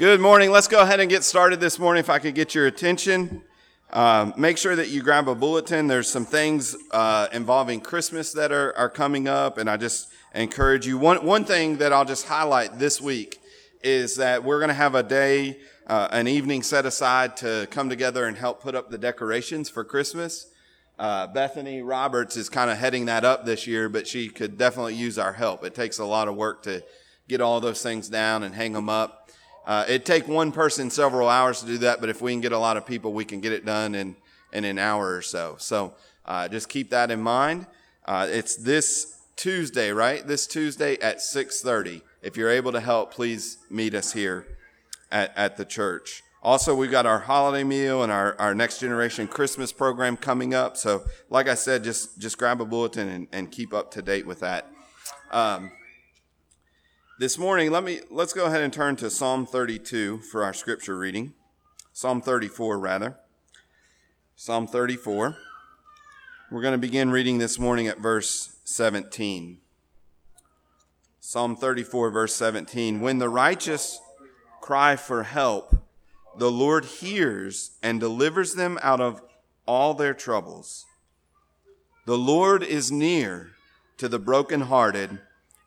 Good morning. Let's go ahead and get started this morning. If I could get your attention, um, make sure that you grab a bulletin. There's some things uh, involving Christmas that are, are coming up, and I just encourage you. One, one thing that I'll just highlight this week is that we're going to have a day, uh, an evening set aside to come together and help put up the decorations for Christmas. Uh, Bethany Roberts is kind of heading that up this year, but she could definitely use our help. It takes a lot of work to get all those things down and hang them up. Uh, it'd take one person several hours to do that, but if we can get a lot of people, we can get it done in, in an hour or so. So uh, just keep that in mind. Uh, it's this Tuesday, right? This Tuesday at 6:30. If you're able to help, please meet us here at, at the church. Also, we've got our holiday meal and our, our next generation Christmas program coming up. So, like I said, just just grab a bulletin and, and keep up to date with that. Um, this morning, let me let's go ahead and turn to Psalm 32 for our scripture reading. Psalm 34 rather. Psalm 34. We're going to begin reading this morning at verse 17. Psalm 34 verse 17. When the righteous cry for help, the Lord hears and delivers them out of all their troubles. The Lord is near to the brokenhearted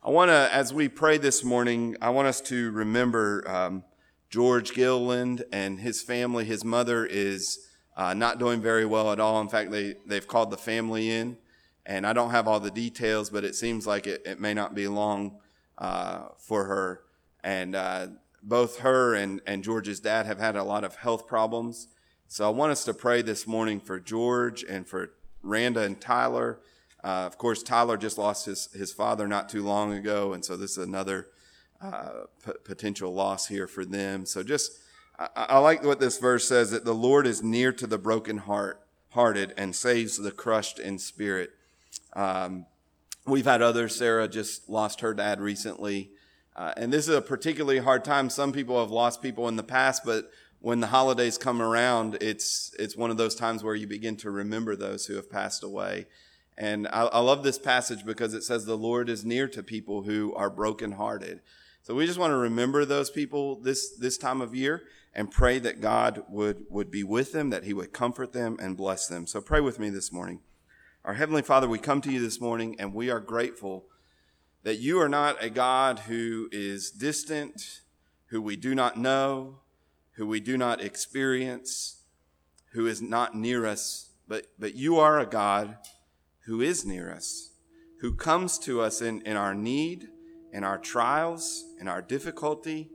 I want to, as we pray this morning, I want us to remember um, George Gilliland and his family. His mother is uh, not doing very well at all. In fact, they, they've called the family in, and I don't have all the details, but it seems like it, it may not be long uh, for her. And uh, both her and, and George's dad have had a lot of health problems. So I want us to pray this morning for George and for Randa and Tyler uh, of course, Tyler just lost his, his father not too long ago, and so this is another uh, p- potential loss here for them. So just, I, I, like what this verse says that the Lord is near to the broken heart, hearted and saves the crushed in spirit. Um, we've had others. Sarah just lost her dad recently. Uh, and this is a particularly hard time. Some people have lost people in the past, but when the holidays come around, it's, it's one of those times where you begin to remember those who have passed away. And I, I, love this passage because it says the Lord is near to people who are brokenhearted. So we just want to remember those people this, this time of year and pray that God would, would be with them, that he would comfort them and bless them. So pray with me this morning. Our Heavenly Father, we come to you this morning and we are grateful that you are not a God who is distant, who we do not know, who we do not experience, who is not near us, but, but you are a God who is near us, who comes to us in, in our need, in our trials, in our difficulty.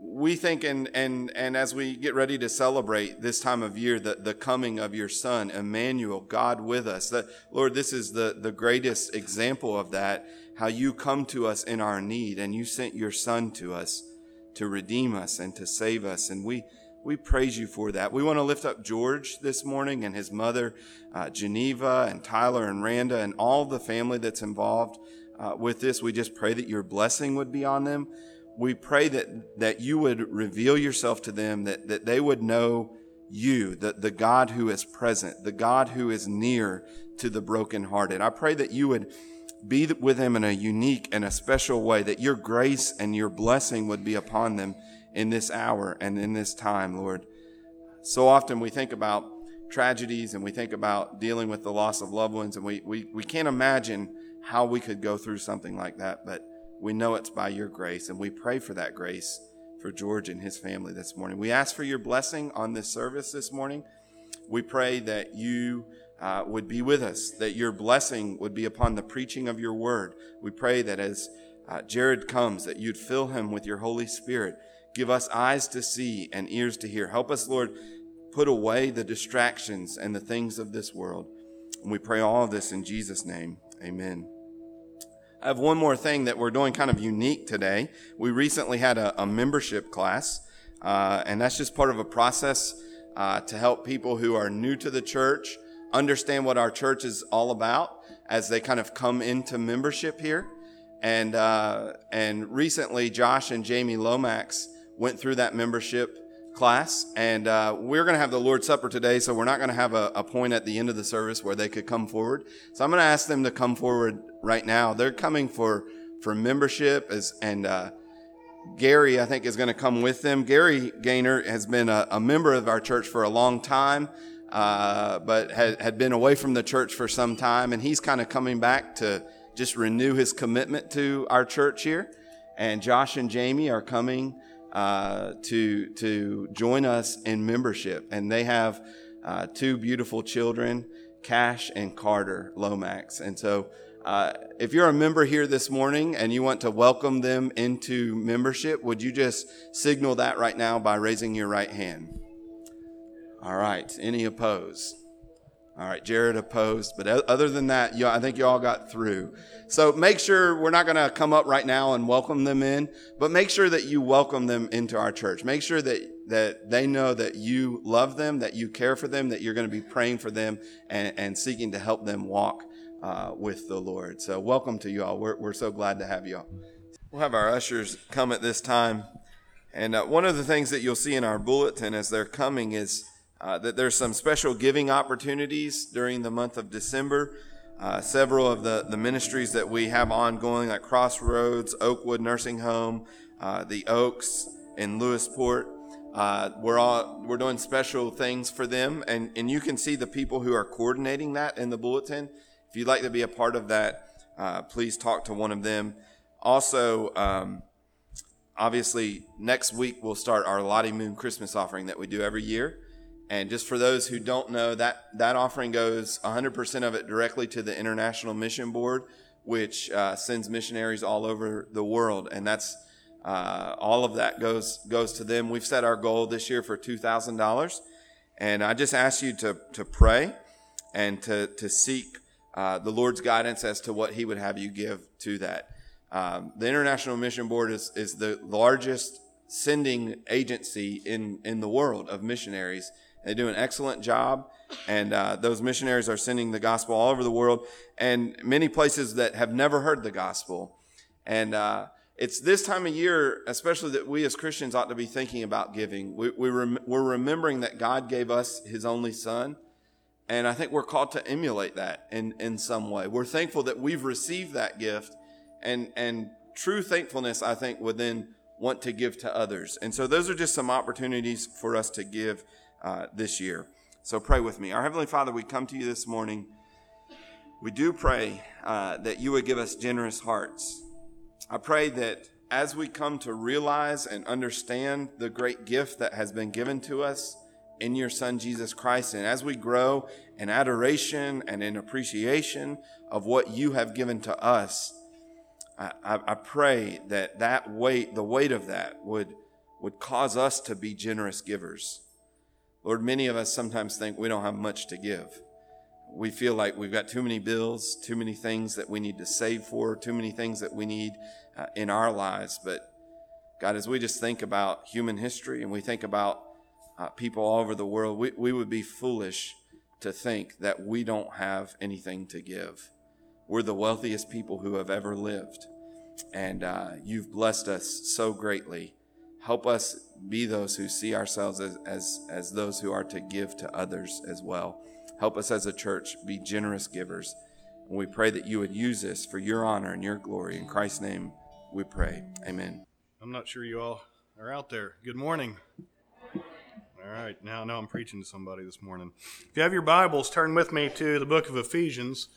We think, and, and, and as we get ready to celebrate this time of year, the, the coming of your Son, Emmanuel, God with us, that, Lord, this is the, the greatest example of that, how you come to us in our need, and you sent your Son to us to redeem us and to save us. And we, we praise you for that. We want to lift up George this morning and his mother, uh, Geneva, and Tyler and Randa, and all the family that's involved uh, with this. We just pray that your blessing would be on them. We pray that, that you would reveal yourself to them, that, that they would know you, the, the God who is present, the God who is near to the brokenhearted. I pray that you would be with them in a unique and a special way, that your grace and your blessing would be upon them in this hour and in this time, Lord. So often we think about tragedies and we think about dealing with the loss of loved ones, and we, we, we can't imagine how we could go through something like that, but we know it's by your grace, and we pray for that grace for George and his family this morning. We ask for your blessing on this service this morning. We pray that you uh, would be with us, that your blessing would be upon the preaching of your word. We pray that as uh, Jared comes, that you'd fill him with your Holy Spirit Give us eyes to see and ears to hear. Help us, Lord, put away the distractions and the things of this world. And we pray all of this in Jesus' name. Amen. I have one more thing that we're doing kind of unique today. We recently had a, a membership class. Uh, and that's just part of a process uh, to help people who are new to the church understand what our church is all about as they kind of come into membership here. And, uh, and recently, Josh and Jamie Lomax went through that membership class. And uh, we're going to have the Lord's Supper today, so we're not going to have a, a, point at the end of the service where they could come forward. So I'm going to ask them to come forward right now. They're coming for, for membership as, and uh, Gary, I think, is going to come with them. Gary Gaynor has been a, a member of our church for a long time, uh, but had, had been away from the church for some time, and he's kind of coming back to just renew his commitment to our church here. And Josh and Jamie are coming uh, to to join us in membership, and they have uh, two beautiful children, Cash and Carter Lomax, and so. Uh, if you're a member here this morning and you want to welcome them into membership, would you just signal that right now by raising your right hand? All right. Any opposed? All right, Jared opposed, but other than that, I think you all got through. So make sure we're not going to come up right now and welcome them in, but make sure that you welcome them into our church. Make sure that that they know that you love them, that you care for them, that you're going to be praying for them and, and seeking to help them walk uh, with the Lord. So welcome to you all. We're we're so glad to have you all. We'll have our ushers come at this time, and uh, one of the things that you'll see in our bulletin as they're coming is uh, that there's some special giving opportunities during the month of December. Uh, several of the, the ministries that we have ongoing, like Crossroads, Oakwood Nursing Home, uh, the Oaks in Lewisport, uh, we're all we're doing special things for them, and and you can see the people who are coordinating that in the bulletin. If you'd like to be a part of that, uh, please talk to one of them. Also. Um, obviously, next week we'll start our Lottie Moon Christmas offering that we do every year. And just for those who don't know, that, that offering goes 100% of it directly to the International Mission Board, which uh, sends missionaries all over the world. And that's uh, all of that goes goes to them. We've set our goal this year for two thousand dollars, and I just ask you to to pray and to to seek uh, the Lord's guidance as to what He would have you give to that. Um, the International Mission Board is is the largest sending agency in in the world of missionaries they do an excellent job, and uh, those missionaries are sending the gospel all over the world, and many places that have never heard the gospel. And uh, it's this time of year, especially that we as Christians ought to be thinking about giving. We, we rem- we're remembering that God gave us His only Son, and I think we're called to emulate that in in some way. We're thankful that we've received that gift, and and true thankfulness, I think, would then want to give to others. And so those are just some opportunities for us to give uh, this year. So pray with me. Our Heavenly Father, we come to you this morning. We do pray uh, that you would give us generous hearts. I pray that as we come to realize and understand the great gift that has been given to us in your Son, Jesus Christ, and as we grow in adoration and in appreciation of what you have given to us, I, I, I pray that that weight, the weight of that, would, would cause us to be generous givers. Lord, many of us sometimes think we don't have much to give. We feel like we've got too many bills, too many things that we need to save for, too many things that we need uh, in our lives. But God, as we just think about human history and we think about uh, people all over the world, we, we would be foolish to think that we don't have anything to give. We're the wealthiest people who have ever lived. And uh, you've blessed us so greatly. Help us be those who see ourselves as, as, as those who are to give to others as well. Help us as a church be generous givers. And we pray that you would use this for your honor and your glory. In Christ's name we pray. Amen. I'm not sure you all are out there. Good morning. All right, now I know I'm preaching to somebody this morning. If you have your Bibles, turn with me to the book of Ephesians.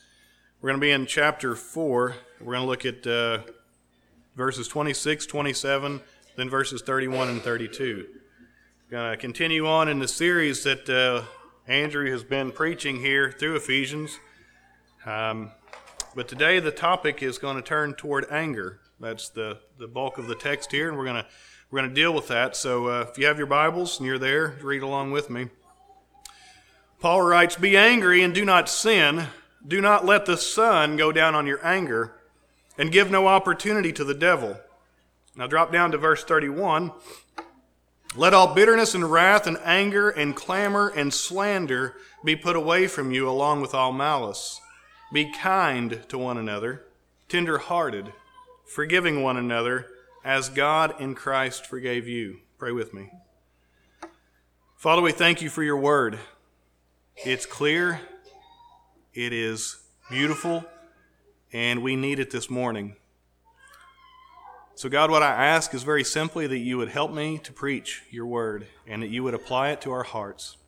We're going to be in chapter 4. We're going to look at uh, verses 26, 27, then verses 31 and 32. Going to continue on in the series that uh, Andrew has been preaching here through Ephesians. Um, but today the topic is going to turn toward anger. That's the, the bulk of the text here, and we're going to we're going to deal with that. So uh, if you have your Bibles and you're there, read along with me. Paul writes, "Be angry and do not sin. Do not let the sun go down on your anger, and give no opportunity to the devil." Now drop down to verse 31. Let all bitterness and wrath and anger and clamor and slander be put away from you, along with all malice. Be kind to one another, tender hearted, forgiving one another, as God in Christ forgave you. Pray with me. Father, we thank you for your word. It's clear, it is beautiful, and we need it this morning. So, God, what I ask is very simply that you would help me to preach your word and that you would apply it to our hearts,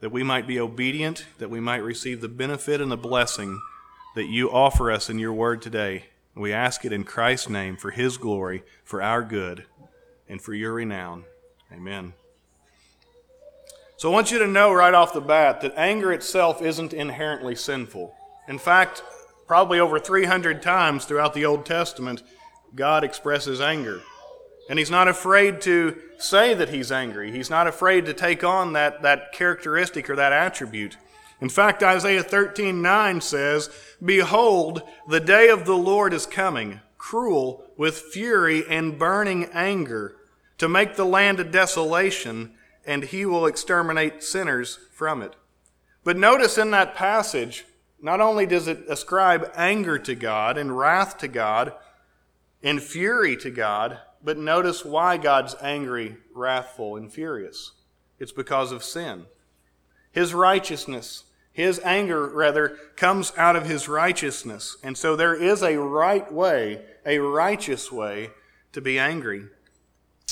that we might be obedient, that we might receive the benefit and the blessing that you offer us in your word today. We ask it in Christ's name for his glory, for our good, and for your renown. Amen. So I want you to know right off the bat that anger itself isn't inherently sinful. In fact, probably over 300 times throughout the Old Testament, God expresses anger. And he's not afraid to say that he's angry. He's not afraid to take on that, that characteristic or that attribute. In fact, Isaiah 13 9 says, Behold, the day of the Lord is coming, cruel, with fury and burning anger, to make the land a desolation, and he will exterminate sinners from it. But notice in that passage, not only does it ascribe anger to God and wrath to God, in fury to God, but notice why God's angry, wrathful, and furious. It's because of sin. His righteousness, his anger, rather, comes out of his righteousness. And so there is a right way, a righteous way to be angry.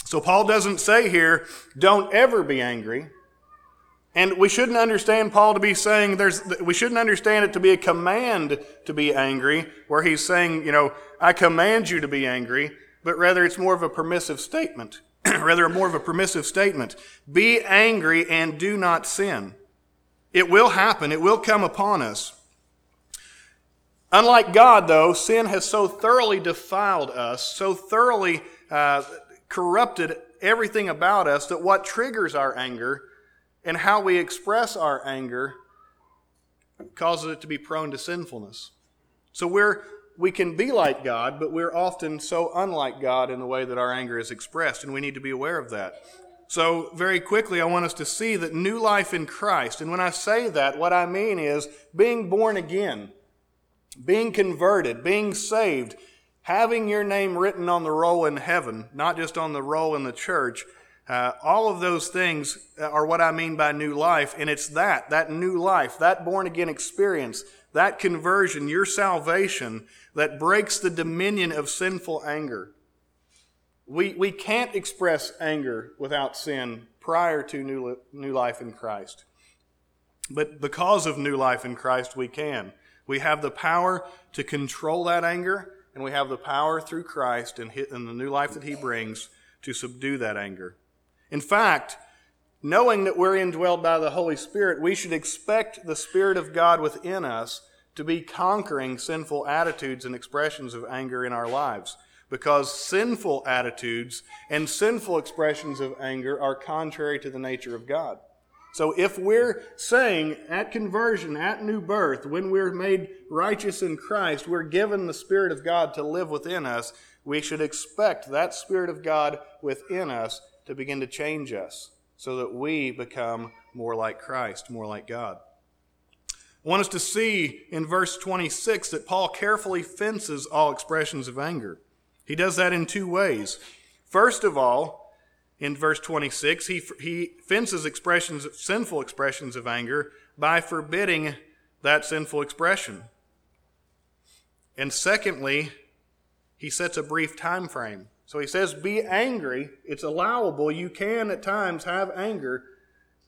So Paul doesn't say here, don't ever be angry. And we shouldn't understand Paul to be saying there's, we shouldn't understand it to be a command to be angry, where he's saying, you know, I command you to be angry, but rather it's more of a permissive statement. rather, more of a permissive statement. Be angry and do not sin. It will happen, it will come upon us. Unlike God, though, sin has so thoroughly defiled us, so thoroughly uh, corrupted everything about us, that what triggers our anger and how we express our anger causes it to be prone to sinfulness. So we're we can be like God, but we're often so unlike God in the way that our anger is expressed, and we need to be aware of that. So, very quickly, I want us to see that new life in Christ. And when I say that, what I mean is being born again, being converted, being saved, having your name written on the roll in heaven, not just on the roll in the church, uh, all of those things are what I mean by new life, and it's that, that new life, that born again experience, that conversion, your salvation, that breaks the dominion of sinful anger. We, we can't express anger without sin prior to new, new life in Christ. But because of new life in Christ, we can. We have the power to control that anger, and we have the power through Christ and, and the new life that He brings to subdue that anger. In fact, knowing that we're indwelled by the Holy Spirit, we should expect the Spirit of God within us to be conquering sinful attitudes and expressions of anger in our lives. Because sinful attitudes and sinful expressions of anger are contrary to the nature of God. So if we're saying at conversion, at new birth, when we're made righteous in Christ, we're given the Spirit of God to live within us, we should expect that Spirit of God within us to begin to change us so that we become more like Christ, more like God. I want us to see in verse 26 that Paul carefully fences all expressions of anger. He does that in two ways. First of all, in verse 26, he, he fences expressions, sinful expressions of anger by forbidding that sinful expression. And secondly, he sets a brief time frame. So he says, Be angry. It's allowable. You can at times have anger,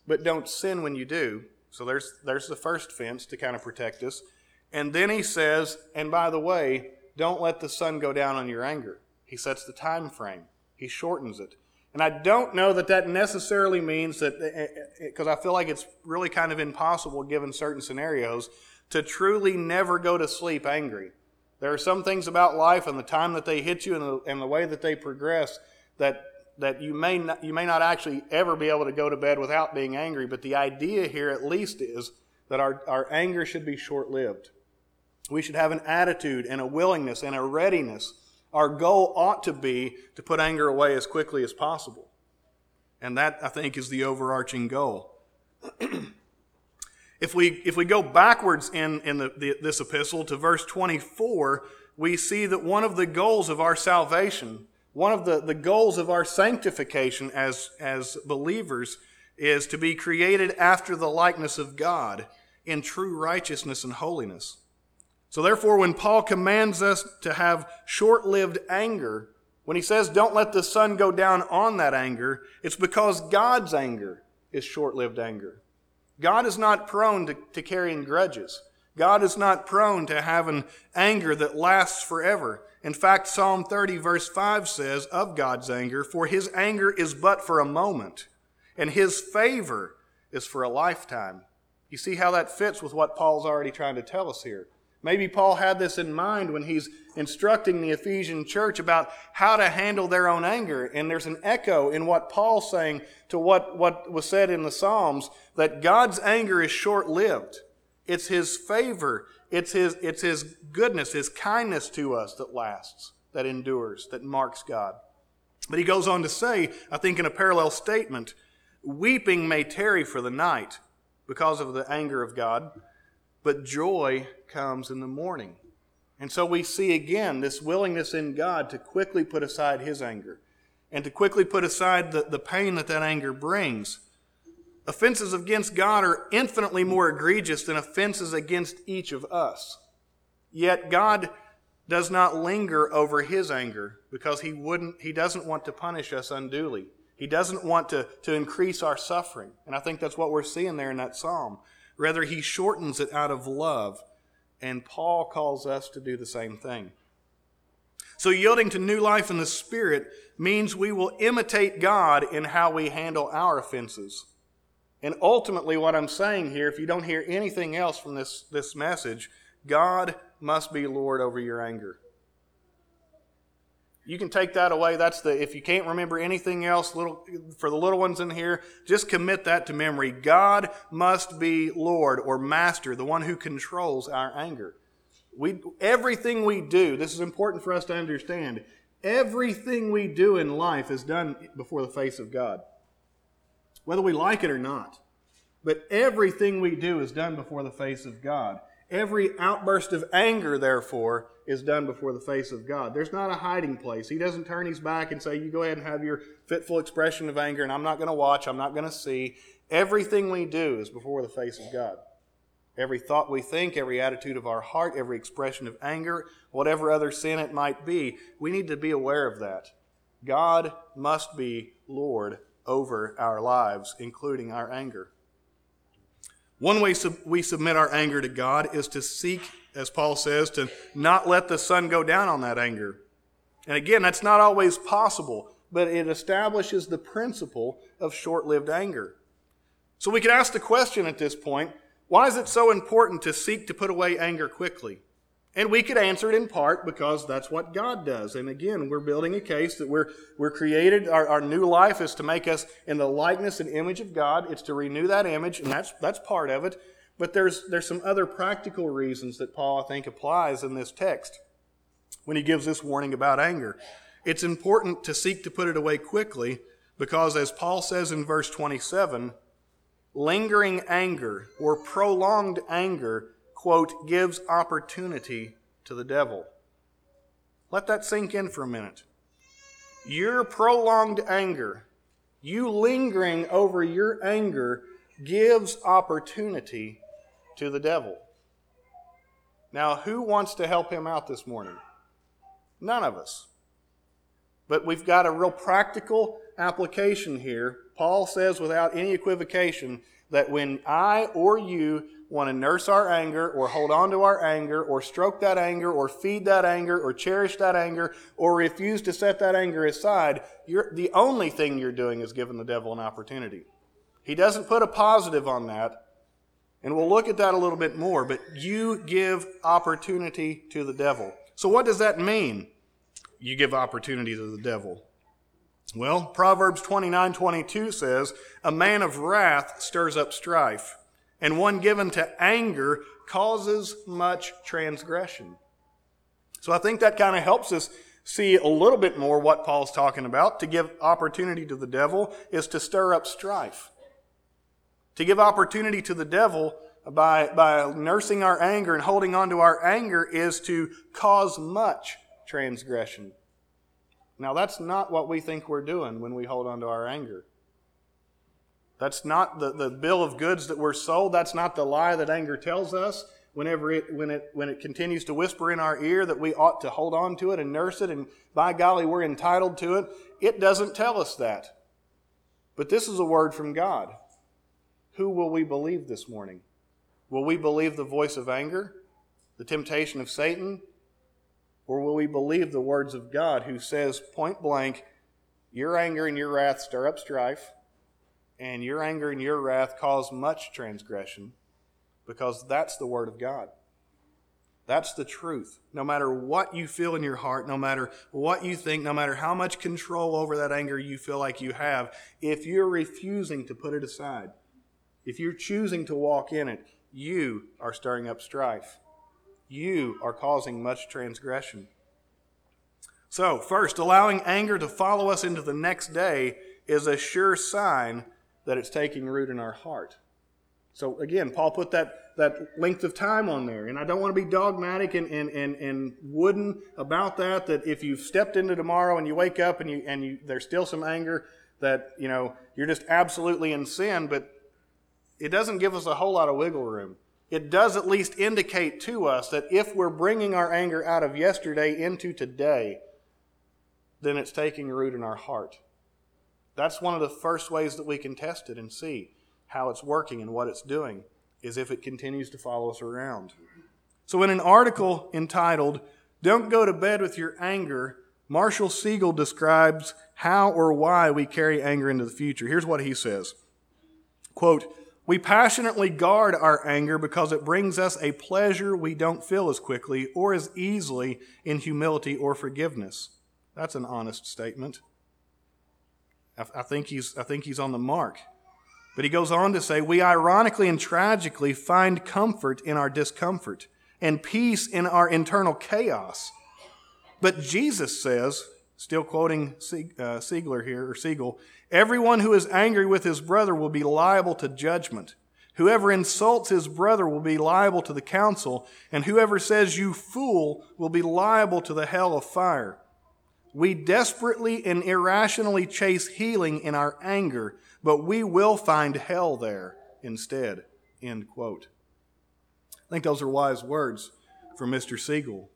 but don't sin when you do. So there's, there's the first fence to kind of protect us. And then he says, And by the way, don't let the sun go down on your anger. He sets the time frame, he shortens it. And I don't know that that necessarily means that, because eh, eh, I feel like it's really kind of impossible given certain scenarios, to truly never go to sleep angry. There are some things about life and the time that they hit you and the, and the way that they progress that that you may not, you may not actually ever be able to go to bed without being angry. But the idea here, at least, is that our, our anger should be short lived. We should have an attitude and a willingness and a readiness. Our goal ought to be to put anger away as quickly as possible. And that, I think, is the overarching goal. if, we, if we go backwards in, in the, the, this epistle to verse 24, we see that one of the goals of our salvation, one of the, the goals of our sanctification as, as believers, is to be created after the likeness of God in true righteousness and holiness. So, therefore, when Paul commands us to have short lived anger, when he says, don't let the sun go down on that anger, it's because God's anger is short lived anger. God is not prone to, to carrying grudges. God is not prone to having anger that lasts forever. In fact, Psalm 30, verse 5 says of God's anger, For his anger is but for a moment, and his favor is for a lifetime. You see how that fits with what Paul's already trying to tell us here. Maybe Paul had this in mind when he's instructing the Ephesian church about how to handle their own anger. And there's an echo in what Paul's saying to what, what was said in the Psalms that God's anger is short lived. It's his favor, it's his, it's his goodness, his kindness to us that lasts, that endures, that marks God. But he goes on to say, I think in a parallel statement, weeping may tarry for the night because of the anger of God but joy comes in the morning. And so we see again this willingness in God to quickly put aside his anger and to quickly put aside the, the pain that that anger brings. Offenses against God are infinitely more egregious than offenses against each of us. Yet God does not linger over his anger because he wouldn't he doesn't want to punish us unduly. He doesn't want to, to increase our suffering. And I think that's what we're seeing there in that psalm. Rather, he shortens it out of love. And Paul calls us to do the same thing. So, yielding to new life in the Spirit means we will imitate God in how we handle our offenses. And ultimately, what I'm saying here, if you don't hear anything else from this, this message, God must be Lord over your anger. You can take that away. That's the if you can't remember anything else, little for the little ones in here, just commit that to memory. God must be Lord or Master, the one who controls our anger. We everything we do, this is important for us to understand. Everything we do in life is done before the face of God. Whether we like it or not. But everything we do is done before the face of God. Every outburst of anger, therefore, is done before the face of God. There's not a hiding place. He doesn't turn his back and say, You go ahead and have your fitful expression of anger, and I'm not going to watch, I'm not going to see. Everything we do is before the face of God. Every thought we think, every attitude of our heart, every expression of anger, whatever other sin it might be, we need to be aware of that. God must be Lord over our lives, including our anger. One way we submit our anger to God is to seek as Paul says, to not let the sun go down on that anger. And again, that's not always possible, but it establishes the principle of short lived anger. So we could ask the question at this point why is it so important to seek to put away anger quickly? And we could answer it in part because that's what God does. And again, we're building a case that we're, we're created, our, our new life is to make us in the likeness and image of God. It's to renew that image, and that's, that's part of it. But there's, there's some other practical reasons that Paul, I think, applies in this text when he gives this warning about anger. It's important to seek to put it away quickly because, as Paul says in verse 27, lingering anger or prolonged anger, quote, gives opportunity to the devil. Let that sink in for a minute. Your prolonged anger, you lingering over your anger, gives opportunity to the devil. Now, who wants to help him out this morning? None of us. But we've got a real practical application here. Paul says without any equivocation that when I or you want to nurse our anger or hold on to our anger or stroke that anger or feed that anger or cherish that anger or refuse to set that anger aside, the only thing you're doing is giving the devil an opportunity. He doesn't put a positive on that. And we'll look at that a little bit more, but you give opportunity to the devil. So, what does that mean? You give opportunity to the devil. Well, Proverbs 29 22 says, A man of wrath stirs up strife, and one given to anger causes much transgression. So, I think that kind of helps us see a little bit more what Paul's talking about, to give opportunity to the devil is to stir up strife. To give opportunity to the devil by, by nursing our anger and holding on to our anger is to cause much transgression. Now, that's not what we think we're doing when we hold on to our anger. That's not the, the bill of goods that we're sold. That's not the lie that anger tells us whenever it, when, it, when it continues to whisper in our ear that we ought to hold on to it and nurse it, and by golly, we're entitled to it. It doesn't tell us that. But this is a word from God. Who will we believe this morning? Will we believe the voice of anger, the temptation of Satan, or will we believe the words of God who says point blank, Your anger and your wrath stir up strife, and your anger and your wrath cause much transgression? because that's the Word of God. That's the truth. No matter what you feel in your heart, no matter what you think, no matter how much control over that anger you feel like you have, if you're refusing to put it aside, if you're choosing to walk in it, you are stirring up strife. You are causing much transgression. So, first, allowing anger to follow us into the next day is a sure sign that it's taking root in our heart. So again, Paul put that, that length of time on there. And I don't want to be dogmatic and, and, and, and wooden about that, that if you've stepped into tomorrow and you wake up and, you, and you, there's still some anger, that, you know, you're just absolutely in sin, but it doesn't give us a whole lot of wiggle room. It does at least indicate to us that if we're bringing our anger out of yesterday into today, then it's taking root in our heart. That's one of the first ways that we can test it and see how it's working and what it's doing is if it continues to follow us around. So, in an article entitled, Don't Go to Bed with Your Anger, Marshall Segal describes how or why we carry anger into the future. Here's what he says Quote, We passionately guard our anger because it brings us a pleasure we don't feel as quickly or as easily in humility or forgiveness. That's an honest statement. I, think he's, I think he's on the mark. But he goes on to say, We ironically and tragically find comfort in our discomfort and peace in our internal chaos. But Jesus says, still quoting uh, Siegler here, or Segal, everyone who is angry with his brother will be liable to judgment. Whoever insults his brother will be liable to the council, and whoever says, You fool, will be liable to the hell of fire. We desperately and irrationally chase healing in our anger but we will find hell there instead. End quote. I think those are wise words from Mr. Segal.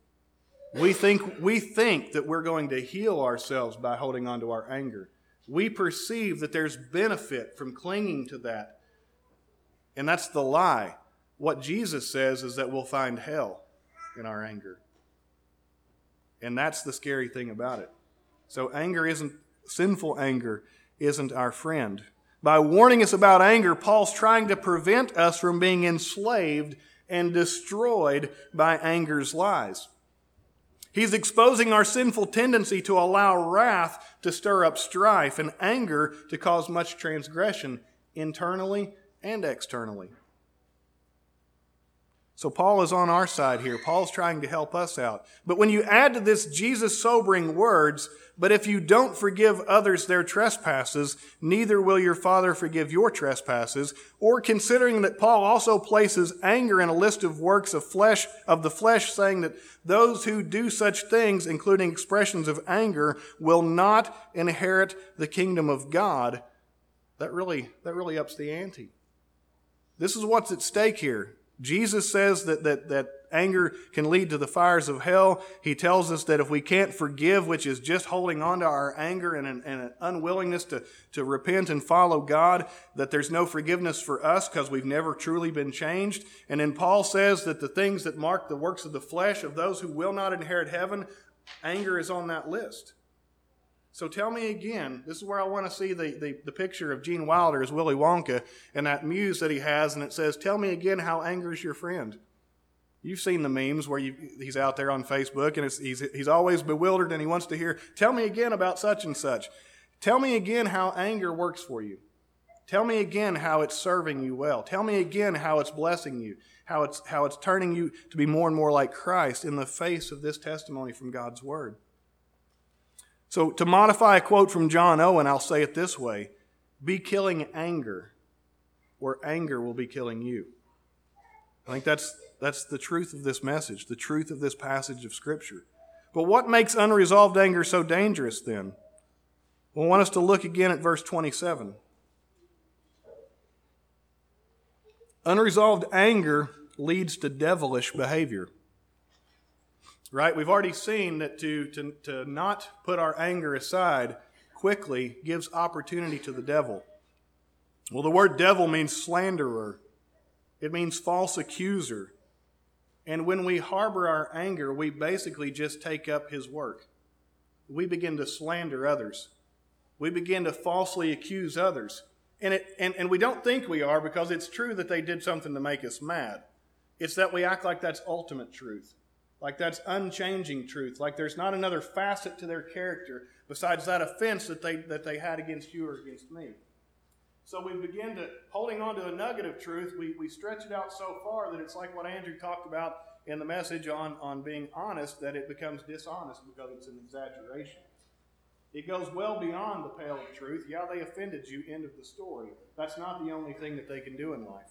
We think, we think that we're going to heal ourselves by holding on to our anger. We perceive that there's benefit from clinging to that. And that's the lie. What Jesus says is that we'll find hell in our anger. And that's the scary thing about it. So, anger isn't, sinful anger isn't our friend. By warning us about anger, Paul's trying to prevent us from being enslaved and destroyed by anger's lies. He's exposing our sinful tendency to allow wrath to stir up strife and anger to cause much transgression internally and externally. So Paul is on our side here. Paul's trying to help us out. But when you add to this Jesus sobering words, but if you don't forgive others their trespasses, neither will your Father forgive your trespasses. Or considering that Paul also places anger in a list of works of flesh, of the flesh, saying that those who do such things, including expressions of anger, will not inherit the kingdom of God, that really, that really ups the ante. This is what's at stake here. Jesus says that, that, that anger can lead to the fires of hell. He tells us that if we can't forgive, which is just holding on to our anger and an, and an unwillingness to, to repent and follow God, that there's no forgiveness for us because we've never truly been changed. And then Paul says that the things that mark the works of the flesh of those who will not inherit heaven, anger is on that list. So tell me again, this is where I want to see the, the, the, picture of Gene Wilder as Willy Wonka and that muse that he has, and it says, Tell me again how anger is your friend. You've seen the memes where you, he's out there on Facebook and he's, he's always bewildered and he wants to hear, Tell me again about such and such. Tell me again how anger works for you. Tell me again how it's serving you well. Tell me again how it's blessing you, how it's, how it's turning you to be more and more like Christ in the face of this testimony from God's Word. So, to modify a quote from John Owen, I'll say it this way Be killing anger, or anger will be killing you. I think that's, that's the truth of this message, the truth of this passage of Scripture. But what makes unresolved anger so dangerous then? Well, I want us to look again at verse 27. Unresolved anger leads to devilish behavior. Right? We've already seen that to, to, to not put our anger aside quickly gives opportunity to the devil. Well, the word devil means slanderer, it means false accuser. And when we harbor our anger, we basically just take up his work. We begin to slander others. We begin to falsely accuse others. And, it, and, and we don't think we are because it's true that they did something to make us mad. It's that we act like that's ultimate truth, like that's unchanging truth, like there's not another facet to their character besides that offense that they, that they had against you or against me. So we begin to, holding on to a nugget of truth, we, we stretch it out so far that it's like what Andrew talked about in the message on, on being honest, that it becomes dishonest because it's an exaggeration. It goes well beyond the pale of truth. Yeah, they offended you, end of the story. That's not the only thing that they can do in life.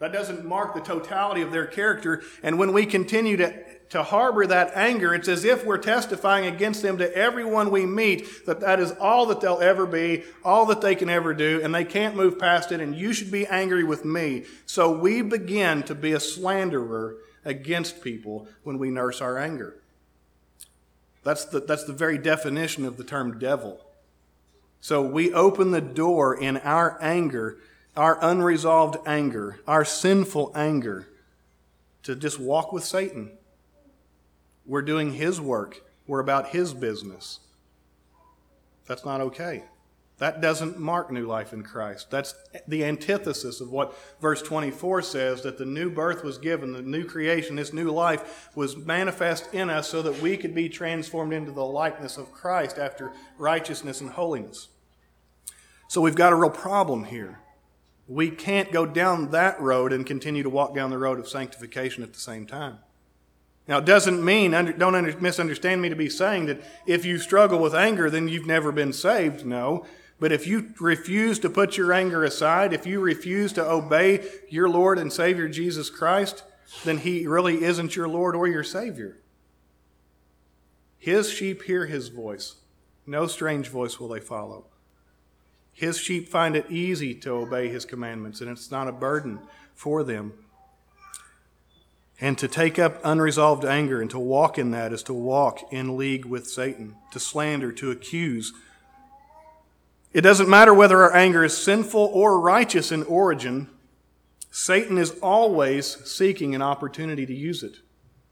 That doesn't mark the totality of their character. And when we continue to, to harbor that anger, it's as if we're testifying against them to everyone we meet that that is all that they'll ever be, all that they can ever do, and they can't move past it, and you should be angry with me. So we begin to be a slanderer against people when we nurse our anger. That's the, that's the very definition of the term devil. So we open the door in our anger our unresolved anger, our sinful anger, to just walk with Satan. We're doing his work, we're about his business. That's not okay. That doesn't mark new life in Christ. That's the antithesis of what verse 24 says that the new birth was given, the new creation, this new life was manifest in us so that we could be transformed into the likeness of Christ after righteousness and holiness. So we've got a real problem here. We can't go down that road and continue to walk down the road of sanctification at the same time. Now, it doesn't mean, don't misunderstand me to be saying that if you struggle with anger, then you've never been saved. No. But if you refuse to put your anger aside, if you refuse to obey your Lord and Savior Jesus Christ, then He really isn't your Lord or your Savior. His sheep hear His voice. No strange voice will they follow. His sheep find it easy to obey his commandments, and it's not a burden for them. And to take up unresolved anger and to walk in that is to walk in league with Satan, to slander, to accuse. It doesn't matter whether our anger is sinful or righteous in origin, Satan is always seeking an opportunity to use it.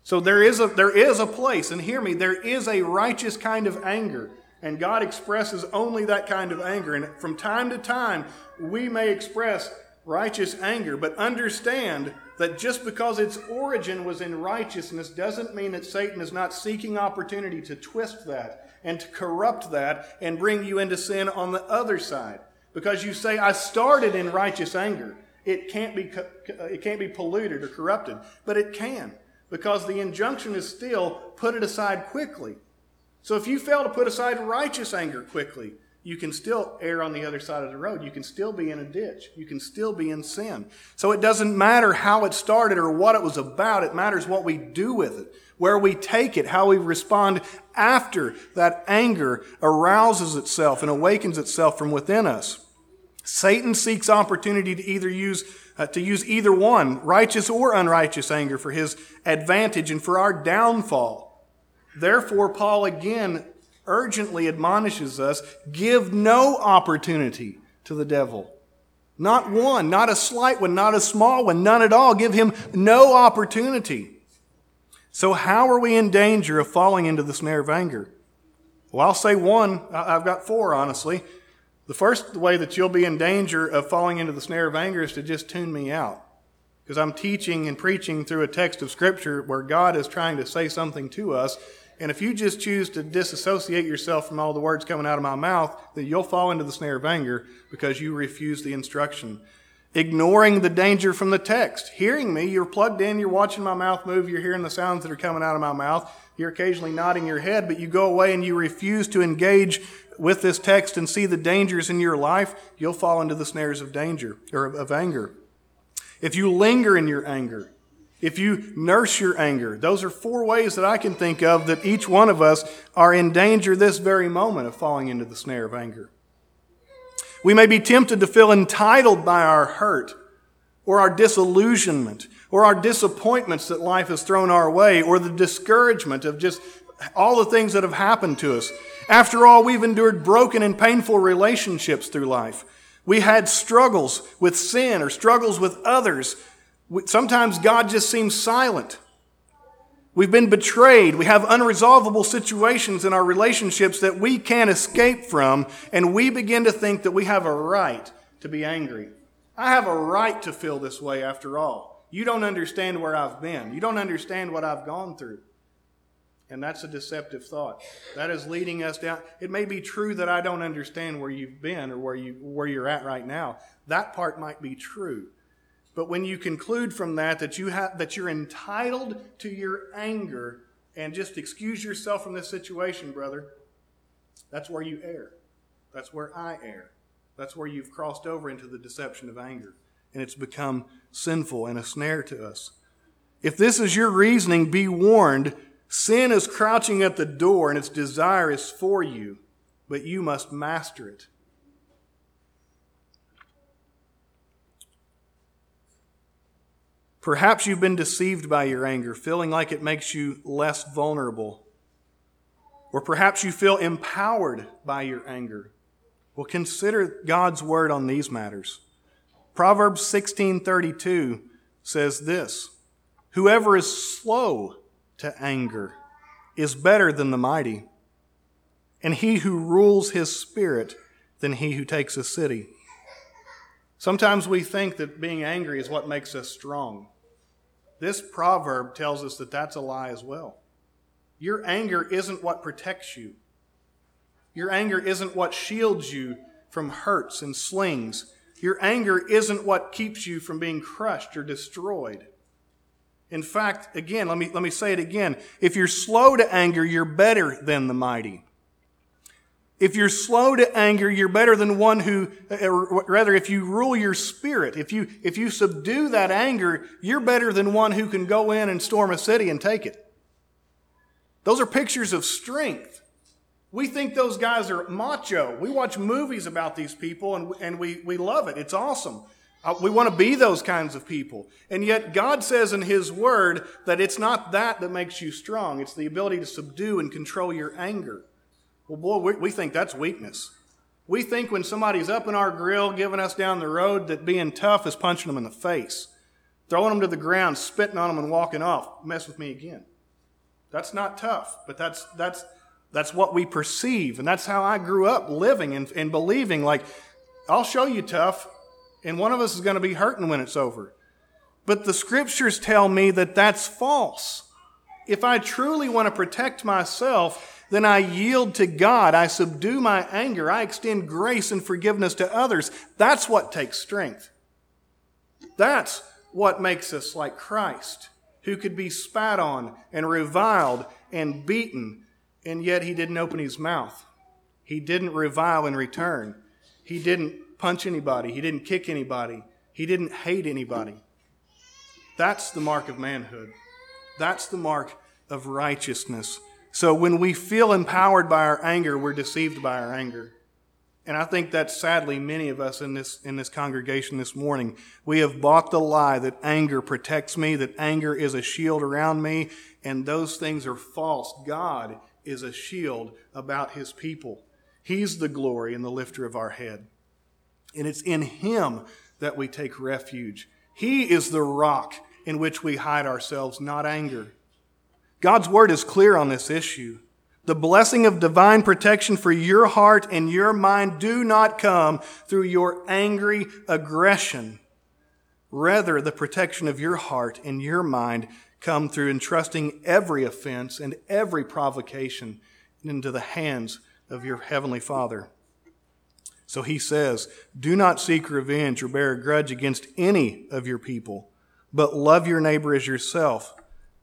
So there is a, there is a place, and hear me, there is a righteous kind of anger and God expresses only that kind of anger. And from time to time, we may express righteous anger, but understand that just because its origin was in righteousness doesn't mean that Satan is not seeking opportunity to twist that and to corrupt that and bring you into sin on the other side. Because you say, I started in righteous anger. It can't be, it can't be polluted or corrupted, but it can. Because the injunction is still put it aside quickly. So if you fail to put aside righteous anger quickly, you can still err on the other side of the road. You can still be in a ditch. You can still be in sin. So it doesn't matter how it started or what it was about. It matters what we do with it, where we take it, how we respond after that anger arouses itself and awakens itself from within us. Satan seeks opportunity to either use uh, to use either one, righteous or unrighteous anger for his advantage and for our downfall. Therefore, Paul again urgently admonishes us give no opportunity to the devil. Not one, not a slight one, not a small one, none at all. Give him no opportunity. So, how are we in danger of falling into the snare of anger? Well, I'll say one. I've got four, honestly. The first way that you'll be in danger of falling into the snare of anger is to just tune me out. Because I'm teaching and preaching through a text of Scripture where God is trying to say something to us, and if you just choose to disassociate yourself from all the words coming out of my mouth, then you'll fall into the snare of anger because you refuse the instruction. ignoring the danger from the text. Hearing me, you're plugged in, you're watching my mouth move, you're hearing the sounds that are coming out of my mouth, you're occasionally nodding your head, but you go away and you refuse to engage with this text and see the dangers in your life, you'll fall into the snares of danger or of anger. If you linger in your anger, if you nurse your anger, those are four ways that I can think of that each one of us are in danger this very moment of falling into the snare of anger. We may be tempted to feel entitled by our hurt or our disillusionment or our disappointments that life has thrown our way or the discouragement of just all the things that have happened to us. After all, we've endured broken and painful relationships through life. We had struggles with sin or struggles with others. Sometimes God just seems silent. We've been betrayed. We have unresolvable situations in our relationships that we can't escape from, and we begin to think that we have a right to be angry. I have a right to feel this way after all. You don't understand where I've been. You don't understand what I've gone through. And that's a deceptive thought. That is leading us down. It may be true that I don't understand where you've been or where, you, where you're at right now. That part might be true. But when you conclude from that that, you have, that you're entitled to your anger and just excuse yourself from this situation, brother, that's where you err. That's where I err. That's where you've crossed over into the deception of anger. And it's become sinful and a snare to us. If this is your reasoning, be warned Sin is crouching at the door and its desire is for you, but you must master it. Perhaps you've been deceived by your anger, feeling like it makes you less vulnerable. Or perhaps you feel empowered by your anger. Well, consider God's word on these matters. Proverbs 16:32 says this: Whoever is slow to anger is better than the mighty, and he who rules his spirit than he who takes a city. Sometimes we think that being angry is what makes us strong. This proverb tells us that that's a lie as well. Your anger isn't what protects you. Your anger isn't what shields you from hurts and slings. Your anger isn't what keeps you from being crushed or destroyed. In fact, again, let me, let me say it again. If you're slow to anger, you're better than the mighty. If you're slow to anger, you're better than one who, or rather, if you rule your spirit, if you, if you subdue that anger, you're better than one who can go in and storm a city and take it. Those are pictures of strength. We think those guys are macho. We watch movies about these people and, and we, we love it. It's awesome. Uh, we want to be those kinds of people. And yet, God says in His Word that it's not that that makes you strong, it's the ability to subdue and control your anger. Well, boy, we, we think that's weakness. We think when somebody's up in our grill giving us down the road that being tough is punching them in the face, throwing them to the ground, spitting on them, and walking off. Mess with me again. That's not tough, but that's, that's, that's what we perceive. And that's how I grew up living and, and believing like, I'll show you tough and one of us is going to be hurting when it's over. But the scriptures tell me that that's false. If I truly want to protect myself, then I yield to God. I subdue my anger. I extend grace and forgiveness to others. That's what takes strength. That's what makes us like Christ, who could be spat on and reviled and beaten, and yet he didn't open his mouth. He didn't revile in return. He didn't punch anybody, he didn't kick anybody, he didn't hate anybody. That's the mark of manhood. That's the mark of righteousness. So when we feel empowered by our anger, we're deceived by our anger. And I think that sadly many of us in this, in this congregation this morning, we have bought the lie that anger protects me, that anger is a shield around me, and those things are false. God is a shield about his people. He's the glory and the lifter of our head. And it's in Him that we take refuge. He is the rock in which we hide ourselves, not anger. God's word is clear on this issue. The blessing of divine protection for your heart and your mind do not come through your angry aggression. Rather, the protection of your heart and your mind come through entrusting every offense and every provocation into the hands of your heavenly Father. So he says, Do not seek revenge or bear a grudge against any of your people, but love your neighbor as yourself.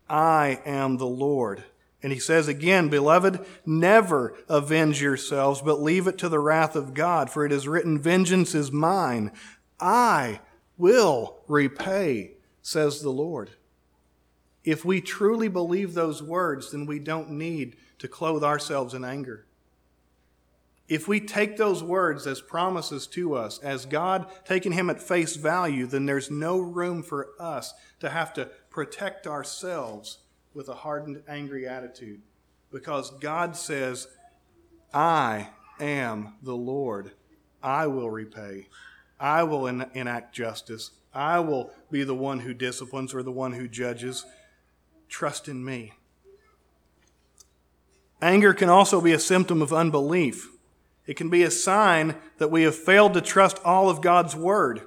I am the Lord. And he says again, Beloved, never avenge yourselves, but leave it to the wrath of God, for it is written, Vengeance is mine. I will repay, says the Lord. If we truly believe those words, then we don't need to clothe ourselves in anger. If we take those words as promises to us, as God taking Him at face value, then there's no room for us to have to protect ourselves with a hardened, angry attitude. Because God says, I am the Lord. I will repay. I will enact justice. I will be the one who disciplines or the one who judges. Trust in me. Anger can also be a symptom of unbelief. It can be a sign that we have failed to trust all of God's word.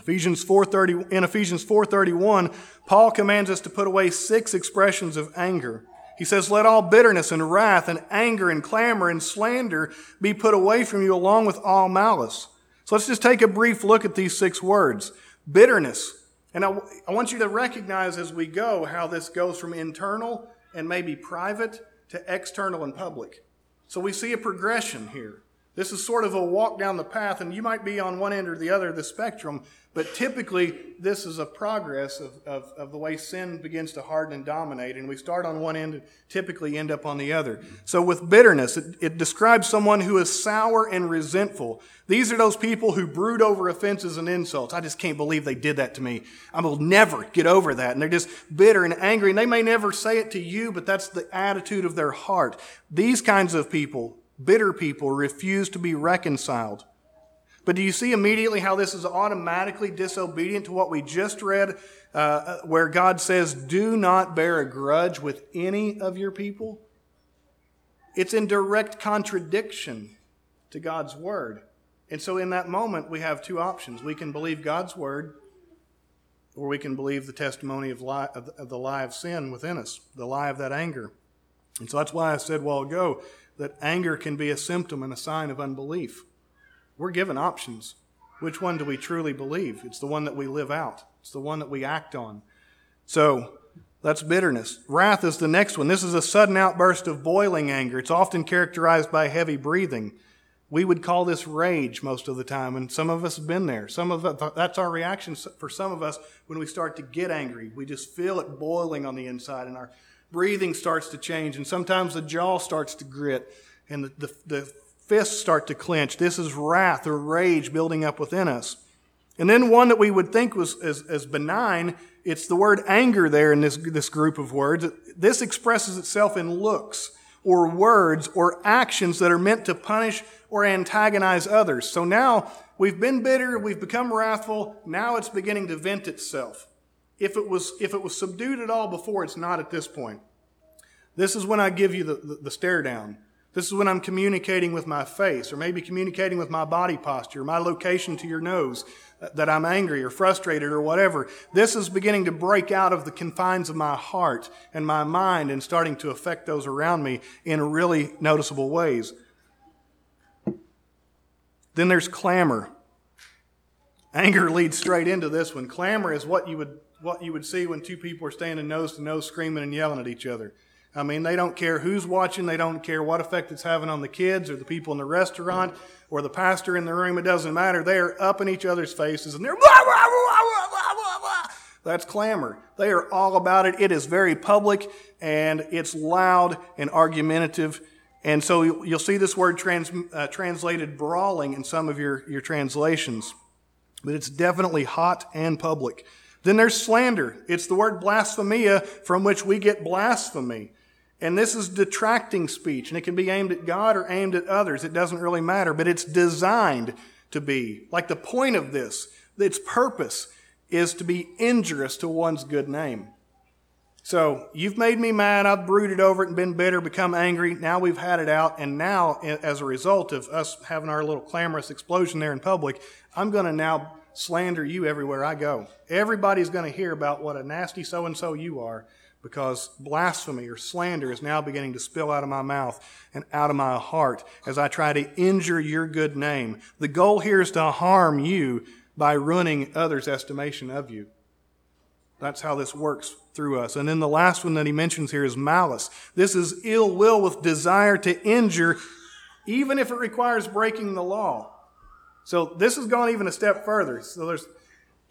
Ephesians 4:30 in Ephesians 4:31, Paul commands us to put away six expressions of anger. He says, "Let all bitterness and wrath and anger and clamor and slander be put away from you along with all malice." So let's just take a brief look at these six words. Bitterness. And I, I want you to recognize as we go how this goes from internal and maybe private to external and public. So we see a progression here. This is sort of a walk down the path, and you might be on one end or the other of the spectrum, but typically this is a progress of, of, of, the way sin begins to harden and dominate, and we start on one end and typically end up on the other. So with bitterness, it, it describes someone who is sour and resentful. These are those people who brood over offenses and insults. I just can't believe they did that to me. I will never get over that. And they're just bitter and angry, and they may never say it to you, but that's the attitude of their heart. These kinds of people bitter people refuse to be reconciled. But do you see immediately how this is automatically disobedient to what we just read, uh, where God says, Do not bear a grudge with any of your people? It's in direct contradiction to God's word. And so in that moment, we have two options. We can believe God's word, or we can believe the testimony of, lie, of the lie of sin within us, the lie of that anger. And so that's why I said a while ago that anger can be a symptom and a sign of unbelief. We're given options. Which one do we truly believe? It's the one that we live out, it's the one that we act on. So, that's bitterness. Wrath is the next one. This is a sudden outburst of boiling anger. It's often characterized by heavy breathing. We would call this rage most of the time, and some of us have been there. Some of that's our reaction for some of us when we start to get angry. We just feel it boiling on the inside, and our breathing starts to change, and sometimes the jaw starts to grit, and the, the, the fists start to clench. This is wrath or rage building up within us. And then one that we would think was as, as benign, it's the word anger there in this, this group of words. This expresses itself in looks or words or actions that are meant to punish or antagonize others. So now we've been bitter, we've become wrathful, now it's beginning to vent itself. If it was, if it was subdued at all before, it's not at this point. This is when I give you the, the, the stare down. This is when I'm communicating with my face, or maybe communicating with my body posture, my location to your nose, uh, that I'm angry or frustrated or whatever. This is beginning to break out of the confines of my heart and my mind and starting to affect those around me in really noticeable ways. Then there's clamor. Anger leads straight into this one. Clamor is what you would what you would see when two people are standing nose to nose screaming and yelling at each other. I mean, they don't care who's watching, they don't care what effect it's having on the kids or the people in the restaurant or the pastor in the room. It doesn't matter. They are up in each other's faces and they're blah, blah, blah, that's clamor. They are all about it. It is very public and it's loud and argumentative. And so you'll see this word trans, uh, translated brawling in some of your, your translations. But it's definitely hot and public. Then there's slander. It's the word blasphemia from which we get blasphemy. And this is detracting speech, and it can be aimed at God or aimed at others. It doesn't really matter, but it's designed to be. Like the point of this, its purpose is to be injurious to one's good name. So you've made me mad. I've brooded over it and been bitter, become angry. Now we've had it out. And now, as a result of us having our little clamorous explosion there in public, I'm going to now slander you everywhere I go. Everybody's going to hear about what a nasty so and so you are because blasphemy or slander is now beginning to spill out of my mouth and out of my heart as I try to injure your good name. The goal here is to harm you by ruining others' estimation of you. That's how this works through us. And then the last one that he mentions here is malice. This is ill will with desire to injure, even if it requires breaking the law. So this has gone even a step further. So there's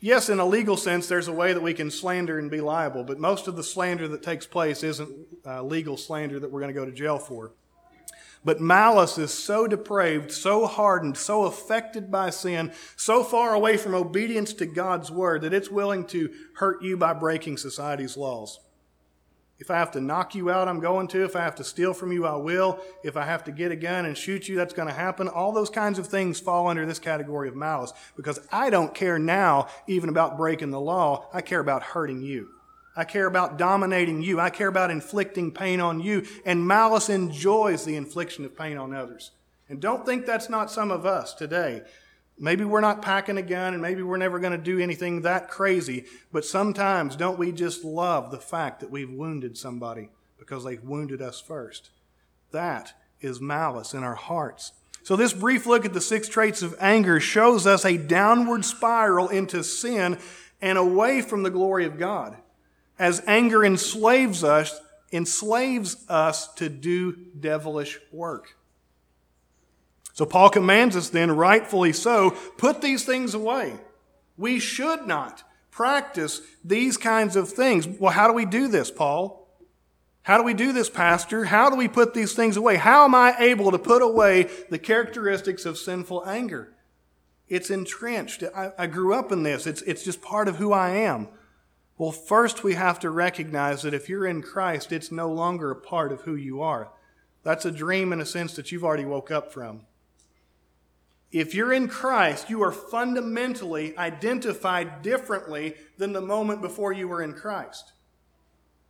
Yes, in a legal sense, there's a way that we can slander and be liable, but most of the slander that takes place isn't uh, legal slander that we're going to go to jail for. But malice is so depraved, so hardened, so affected by sin, so far away from obedience to God's word that it's willing to hurt you by breaking society's laws. If I have to knock you out, I'm going to. If I have to steal from you, I will. If I have to get a gun and shoot you, that's going to happen. All those kinds of things fall under this category of malice because I don't care now even about breaking the law. I care about hurting you. I care about dominating you. I care about inflicting pain on you. And malice enjoys the infliction of pain on others. And don't think that's not some of us today. Maybe we're not packing a gun and maybe we're never going to do anything that crazy, but sometimes don't we just love the fact that we've wounded somebody because they've wounded us first? That is malice in our hearts. So, this brief look at the six traits of anger shows us a downward spiral into sin and away from the glory of God. As anger enslaves us, enslaves us to do devilish work. So Paul commands us then, rightfully so, put these things away. We should not practice these kinds of things. Well, how do we do this, Paul? How do we do this, Pastor? How do we put these things away? How am I able to put away the characteristics of sinful anger? It's entrenched. I, I grew up in this. It's, it's just part of who I am. Well, first we have to recognize that if you're in Christ, it's no longer a part of who you are. That's a dream in a sense that you've already woke up from. If you're in Christ, you are fundamentally identified differently than the moment before you were in Christ.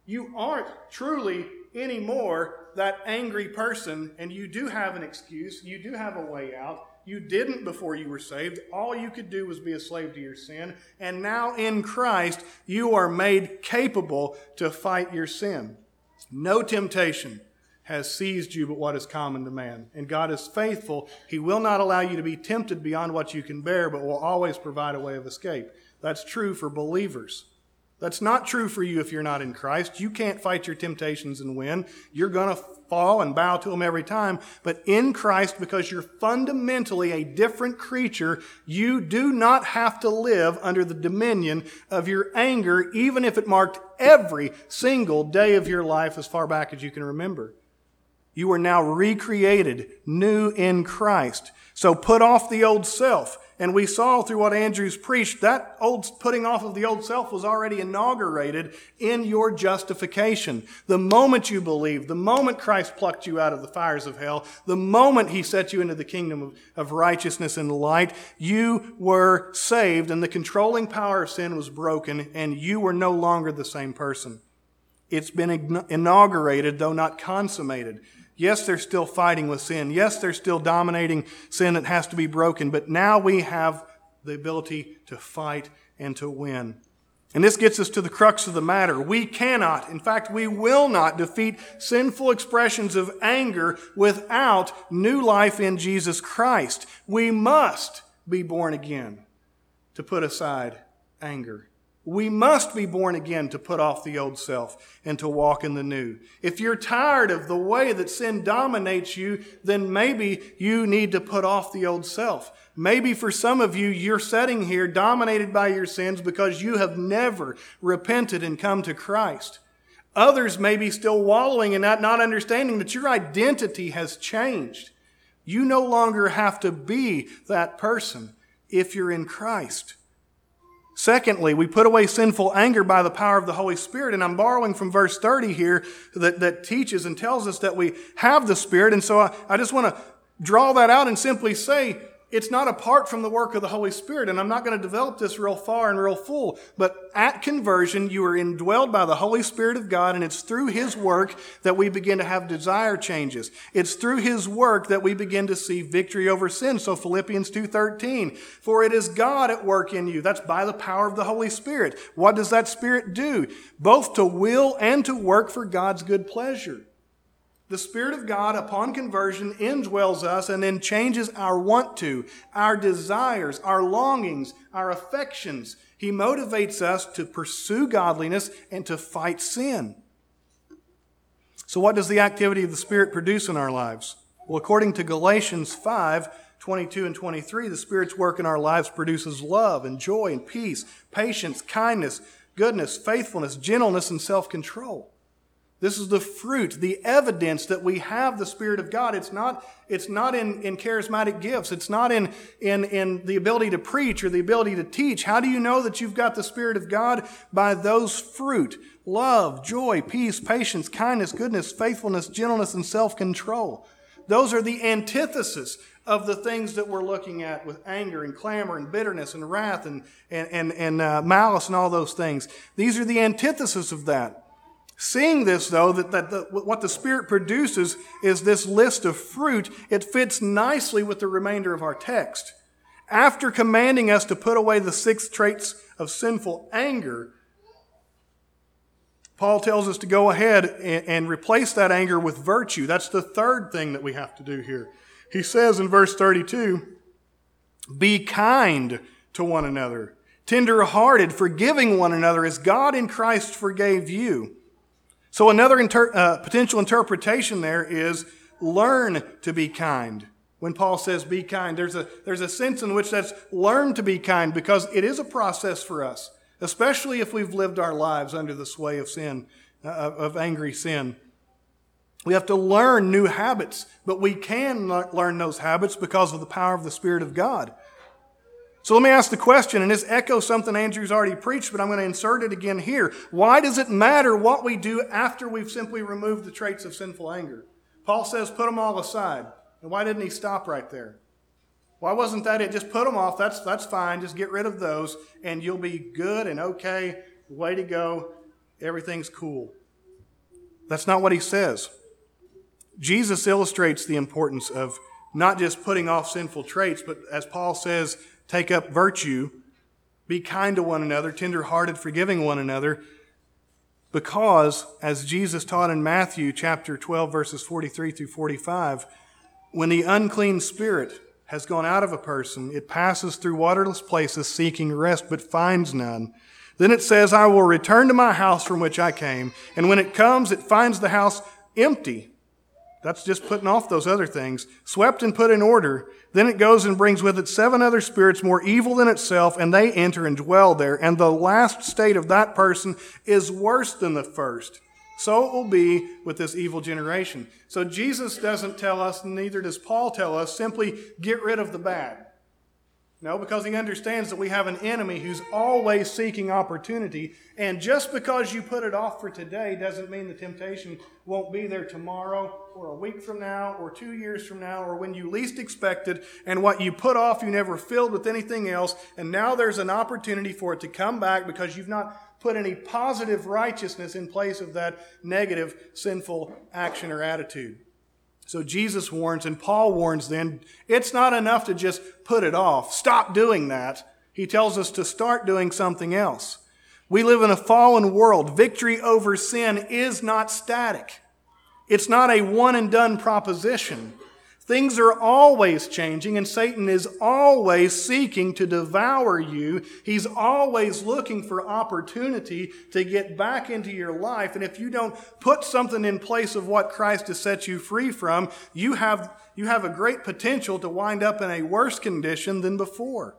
You aren't truly anymore that angry person, and you do have an excuse. You do have a way out. You didn't before you were saved. All you could do was be a slave to your sin. And now in Christ, you are made capable to fight your sin. No temptation has seized you but what is common to man. And God is faithful. He will not allow you to be tempted beyond what you can bear, but will always provide a way of escape. That's true for believers. That's not true for you if you're not in Christ. You can't fight your temptations and win. You're going to fall and bow to them every time. But in Christ, because you're fundamentally a different creature, you do not have to live under the dominion of your anger, even if it marked every single day of your life as far back as you can remember. You are now recreated, new in Christ. So put off the old self. And we saw through what Andrews preached, that old putting off of the old self was already inaugurated in your justification. The moment you believed, the moment Christ plucked you out of the fires of hell, the moment he set you into the kingdom of, of righteousness and light, you were saved and the controlling power of sin was broken and you were no longer the same person. It's been inaugurated, though not consummated. Yes, they're still fighting with sin. Yes, they're still dominating sin that has to be broken. But now we have the ability to fight and to win. And this gets us to the crux of the matter. We cannot, in fact, we will not defeat sinful expressions of anger without new life in Jesus Christ. We must be born again to put aside anger. We must be born again to put off the old self and to walk in the new. If you're tired of the way that sin dominates you, then maybe you need to put off the old self. Maybe for some of you, you're sitting here dominated by your sins because you have never repented and come to Christ. Others may be still wallowing in that, not understanding that your identity has changed. You no longer have to be that person if you're in Christ. Secondly, we put away sinful anger by the power of the Holy Spirit. And I'm borrowing from verse 30 here that, that teaches and tells us that we have the Spirit. And so I, I just want to draw that out and simply say it's not apart from the work of the Holy Spirit, and I'm not going to develop this real far and real full, but at conversion, you are indwelled by the Holy Spirit of God, and it's through His work that we begin to have desire changes. It's through His work that we begin to see victory over sin. So Philippians 2.13, for it is God at work in you. That's by the power of the Holy Spirit. What does that Spirit do? Both to will and to work for God's good pleasure. The Spirit of God, upon conversion, indwells us and then changes our want to, our desires, our longings, our affections. He motivates us to pursue godliness and to fight sin. So, what does the activity of the Spirit produce in our lives? Well, according to Galatians 5 22 and 23, the Spirit's work in our lives produces love and joy and peace, patience, kindness, goodness, faithfulness, gentleness, and self control. This is the fruit, the evidence that we have the Spirit of God. It's not, it's not in, in charismatic gifts. It's not in, in, in the ability to preach or the ability to teach. How do you know that you've got the Spirit of God? By those fruit love, joy, peace, patience, kindness, goodness, faithfulness, gentleness, and self control. Those are the antithesis of the things that we're looking at with anger and clamor and bitterness and wrath and, and, and, and uh, malice and all those things. These are the antithesis of that. Seeing this, though, that, that the, what the Spirit produces is this list of fruit, it fits nicely with the remainder of our text. After commanding us to put away the six traits of sinful anger, Paul tells us to go ahead and, and replace that anger with virtue. That's the third thing that we have to do here. He says in verse 32 Be kind to one another, tender hearted, forgiving one another as God in Christ forgave you. So, another inter- uh, potential interpretation there is learn to be kind. When Paul says be kind, there's a, there's a sense in which that's learn to be kind because it is a process for us, especially if we've lived our lives under the sway of sin, uh, of angry sin. We have to learn new habits, but we can learn those habits because of the power of the Spirit of God. So let me ask the question, and this echoes something Andrew's already preached, but I'm going to insert it again here. Why does it matter what we do after we've simply removed the traits of sinful anger? Paul says, put them all aside. And why didn't he stop right there? Why wasn't that it? Just put them off. That's, that's fine. Just get rid of those, and you'll be good and okay. Way to go. Everything's cool. That's not what he says. Jesus illustrates the importance of not just putting off sinful traits, but as Paul says, take up virtue, be kind to one another, tenderhearted, forgiving one another, because, as Jesus taught in Matthew chapter 12, verses 43 through 45, when the unclean spirit has gone out of a person, it passes through waterless places seeking rest, but finds none. Then it says, I will return to my house from which I came. And when it comes, it finds the house empty that's just putting off those other things. Swept and put in order. Then it goes and brings with it seven other spirits more evil than itself, and they enter and dwell there. And the last state of that person is worse than the first. So it will be with this evil generation. So Jesus doesn't tell us, neither does Paul tell us, simply get rid of the bad. No, because he understands that we have an enemy who's always seeking opportunity. And just because you put it off for today doesn't mean the temptation won't be there tomorrow or a week from now or two years from now or when you least expected. And what you put off, you never filled with anything else. And now there's an opportunity for it to come back because you've not put any positive righteousness in place of that negative, sinful action or attitude. So Jesus warns, and Paul warns then, it's not enough to just put it off. Stop doing that. He tells us to start doing something else. We live in a fallen world. Victory over sin is not static. It's not a one and done proposition. Things are always changing, and Satan is always seeking to devour you. He's always looking for opportunity to get back into your life. And if you don't put something in place of what Christ has set you free from, you have, you have a great potential to wind up in a worse condition than before.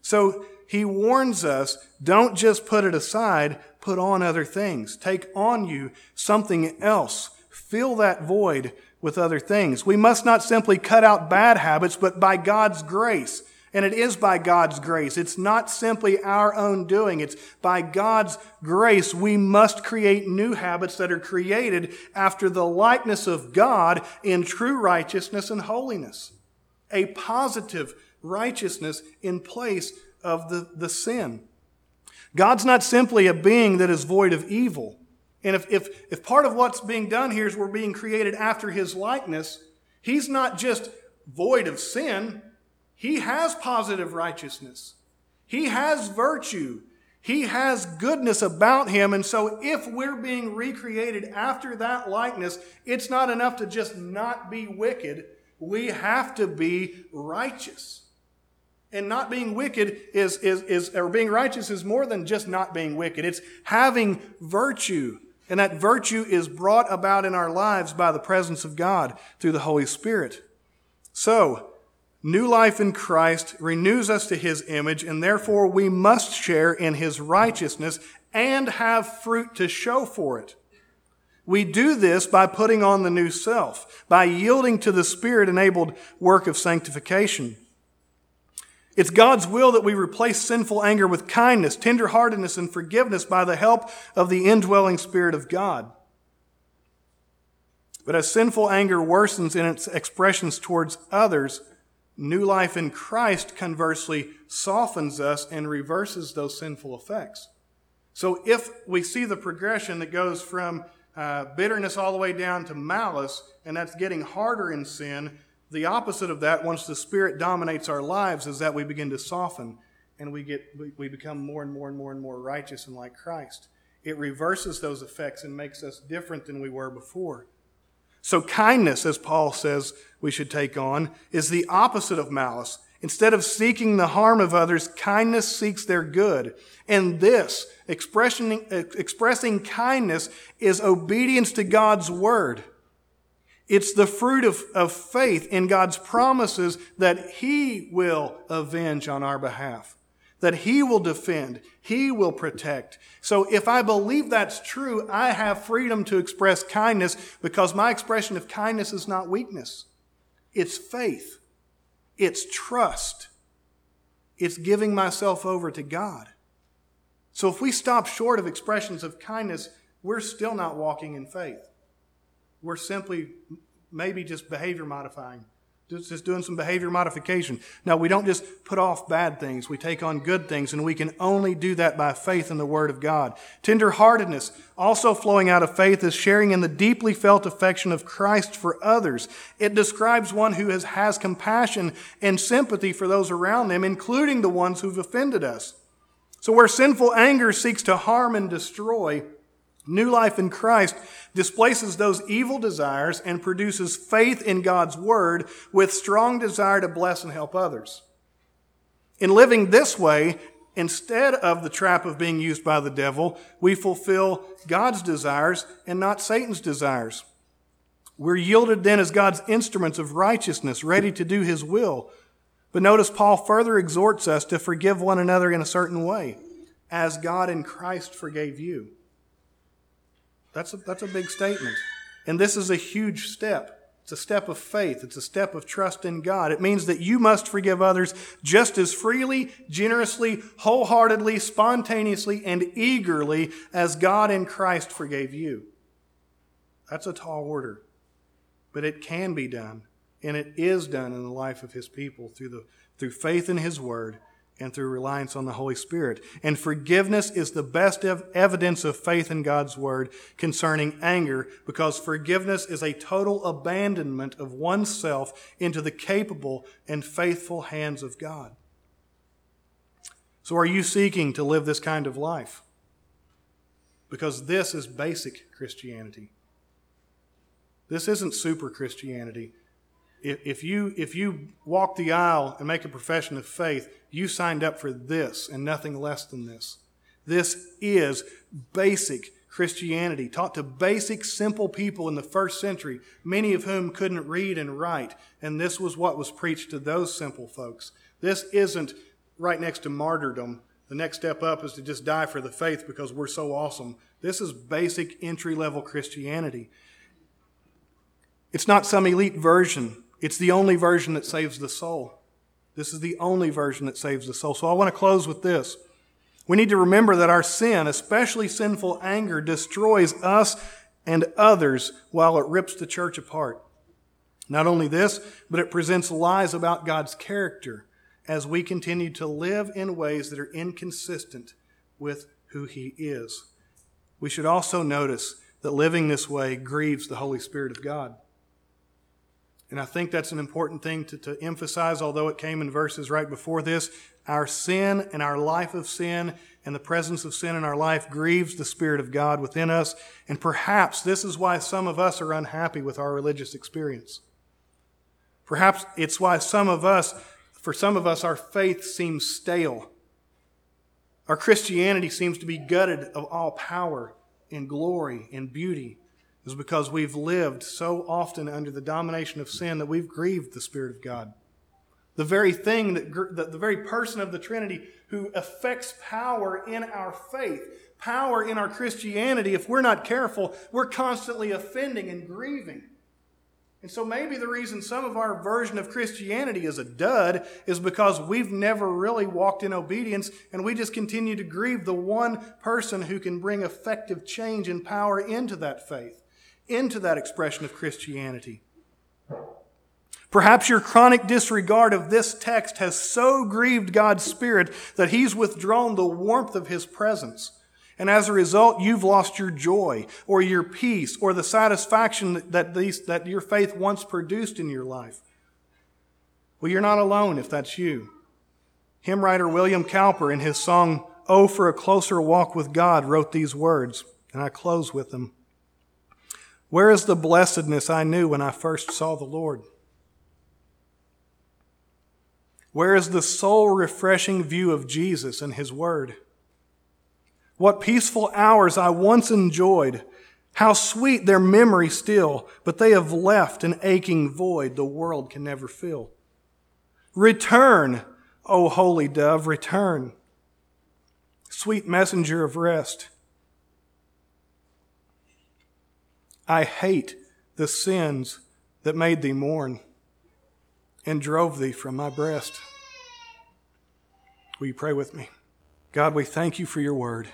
So he warns us don't just put it aside, put on other things. Take on you something else. Fill that void with other things. We must not simply cut out bad habits, but by God's grace. And it is by God's grace. It's not simply our own doing. It's by God's grace we must create new habits that are created after the likeness of God in true righteousness and holiness. a positive righteousness in place of the, the sin. God's not simply a being that is void of evil. And if, if, if part of what's being done here is we're being created after his likeness, he's not just void of sin, he has positive righteousness. He has virtue. He has goodness about him. And so, if we're being recreated after that likeness, it's not enough to just not be wicked. We have to be righteous. And not being wicked is, is, is, or being righteous is more than just not being wicked. It's having virtue. And that virtue is brought about in our lives by the presence of God through the Holy Spirit. So, new life in Christ renews us to his image, and therefore we must share in his righteousness and have fruit to show for it. We do this by putting on the new self, by yielding to the Spirit enabled work of sanctification. It's God's will that we replace sinful anger with kindness, tenderheartedness, and forgiveness by the help of the indwelling Spirit of God. But as sinful anger worsens in its expressions towards others, new life in Christ conversely softens us and reverses those sinful effects. So if we see the progression that goes from uh, bitterness all the way down to malice, and that's getting harder in sin, the opposite of that, once the Spirit dominates our lives, is that we begin to soften and we, get, we become more and more and more and more righteous and like Christ. It reverses those effects and makes us different than we were before. So, kindness, as Paul says we should take on, is the opposite of malice. Instead of seeking the harm of others, kindness seeks their good. And this, expressing, expressing kindness, is obedience to God's word. It's the fruit of, of faith in God's promises that He will avenge on our behalf, that He will defend, He will protect. So if I believe that's true, I have freedom to express kindness because my expression of kindness is not weakness. It's faith. It's trust. It's giving myself over to God. So if we stop short of expressions of kindness, we're still not walking in faith. We're simply maybe just behavior modifying, just doing some behavior modification. No, we don't just put off bad things. We take on good things, and we can only do that by faith in the Word of God. Tenderheartedness, also flowing out of faith, is sharing in the deeply felt affection of Christ for others. It describes one who has, has compassion and sympathy for those around them, including the ones who've offended us. So, where sinful anger seeks to harm and destroy, New life in Christ displaces those evil desires and produces faith in God's Word with strong desire to bless and help others. In living this way, instead of the trap of being used by the devil, we fulfill God's desires and not Satan's desires. We're yielded then as God's instruments of righteousness, ready to do His will. But notice Paul further exhorts us to forgive one another in a certain way, as God in Christ forgave you. That's a, that's a big statement. And this is a huge step. It's a step of faith. It's a step of trust in God. It means that you must forgive others just as freely, generously, wholeheartedly, spontaneously, and eagerly as God in Christ forgave you. That's a tall order. But it can be done, and it is done in the life of His people through, the, through faith in His Word and through reliance on the Holy Spirit. And forgiveness is the best ev- evidence of faith in God's Word concerning anger because forgiveness is a total abandonment of oneself into the capable and faithful hands of God. So, are you seeking to live this kind of life? Because this is basic Christianity. This isn't super Christianity if, you if you walk the aisle and make a profession of faith, you signed up for this and nothing less than this. This is basic Christianity, taught to basic, simple people in the first century, many of whom couldn't read and write. And this was what was preached to those simple folks. This isn't right next to martyrdom. The next step up is to just die for the faith because we're so awesome. This is basic entry level Christianity. It's not some elite version it's the only version that saves the soul. This is the only version that saves the soul. So I want to close with this. We need to remember that our sin, especially sinful anger, destroys us and others while it rips the church apart. Not only this, but it presents lies about God's character as we continue to live in ways that are inconsistent with who He is. We should also notice that living this way grieves the Holy Spirit of God. And I think that's an important thing to, to emphasize, although it came in verses right before this. Our sin and our life of sin and the presence of sin in our life grieves the Spirit of God within us. And perhaps this is why some of us are unhappy with our religious experience. Perhaps it's why some of us, for some of us, our faith seems stale. Our Christianity seems to be gutted of all power and glory and beauty is because we've lived so often under the domination of sin that we've grieved the Spirit of God. The very thing that, the very person of the Trinity who affects power in our faith, power in our Christianity, if we're not careful, we're constantly offending and grieving. And so maybe the reason some of our version of Christianity is a dud is because we've never really walked in obedience and we just continue to grieve the one person who can bring effective change and power into that faith, into that expression of Christianity. Perhaps your chronic disregard of this text has so grieved God's Spirit that He's withdrawn the warmth of His presence and as a result, you've lost your joy or your peace or the satisfaction that, these, that your faith once produced in your life. Well, you're not alone if that's you. Hymn writer William Cowper, in his song, Oh, for a Closer Walk with God, wrote these words, and I close with them. Where is the blessedness I knew when I first saw the Lord? Where is the soul refreshing view of Jesus and His Word? What peaceful hours I once enjoyed. How sweet their memory still, but they have left an aching void the world can never fill. Return, O holy dove, return. Sweet messenger of rest. I hate the sins that made thee mourn and drove thee from my breast. Will you pray with me? God, we thank you for your word.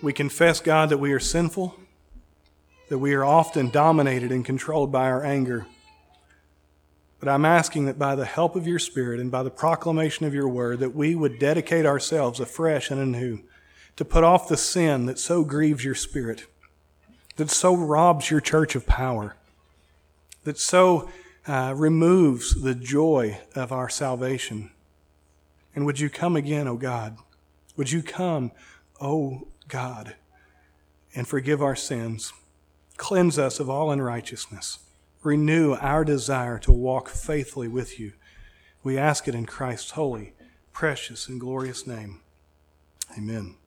We confess, God, that we are sinful, that we are often dominated and controlled by our anger. But I'm asking that by the help of your Spirit and by the proclamation of your word, that we would dedicate ourselves afresh and anew to put off the sin that so grieves your Spirit, that so robs your church of power, that so uh, removes the joy of our salvation. And would you come again, O God? Would you come, O God and forgive our sins. Cleanse us of all unrighteousness. Renew our desire to walk faithfully with you. We ask it in Christ's holy, precious, and glorious name. Amen.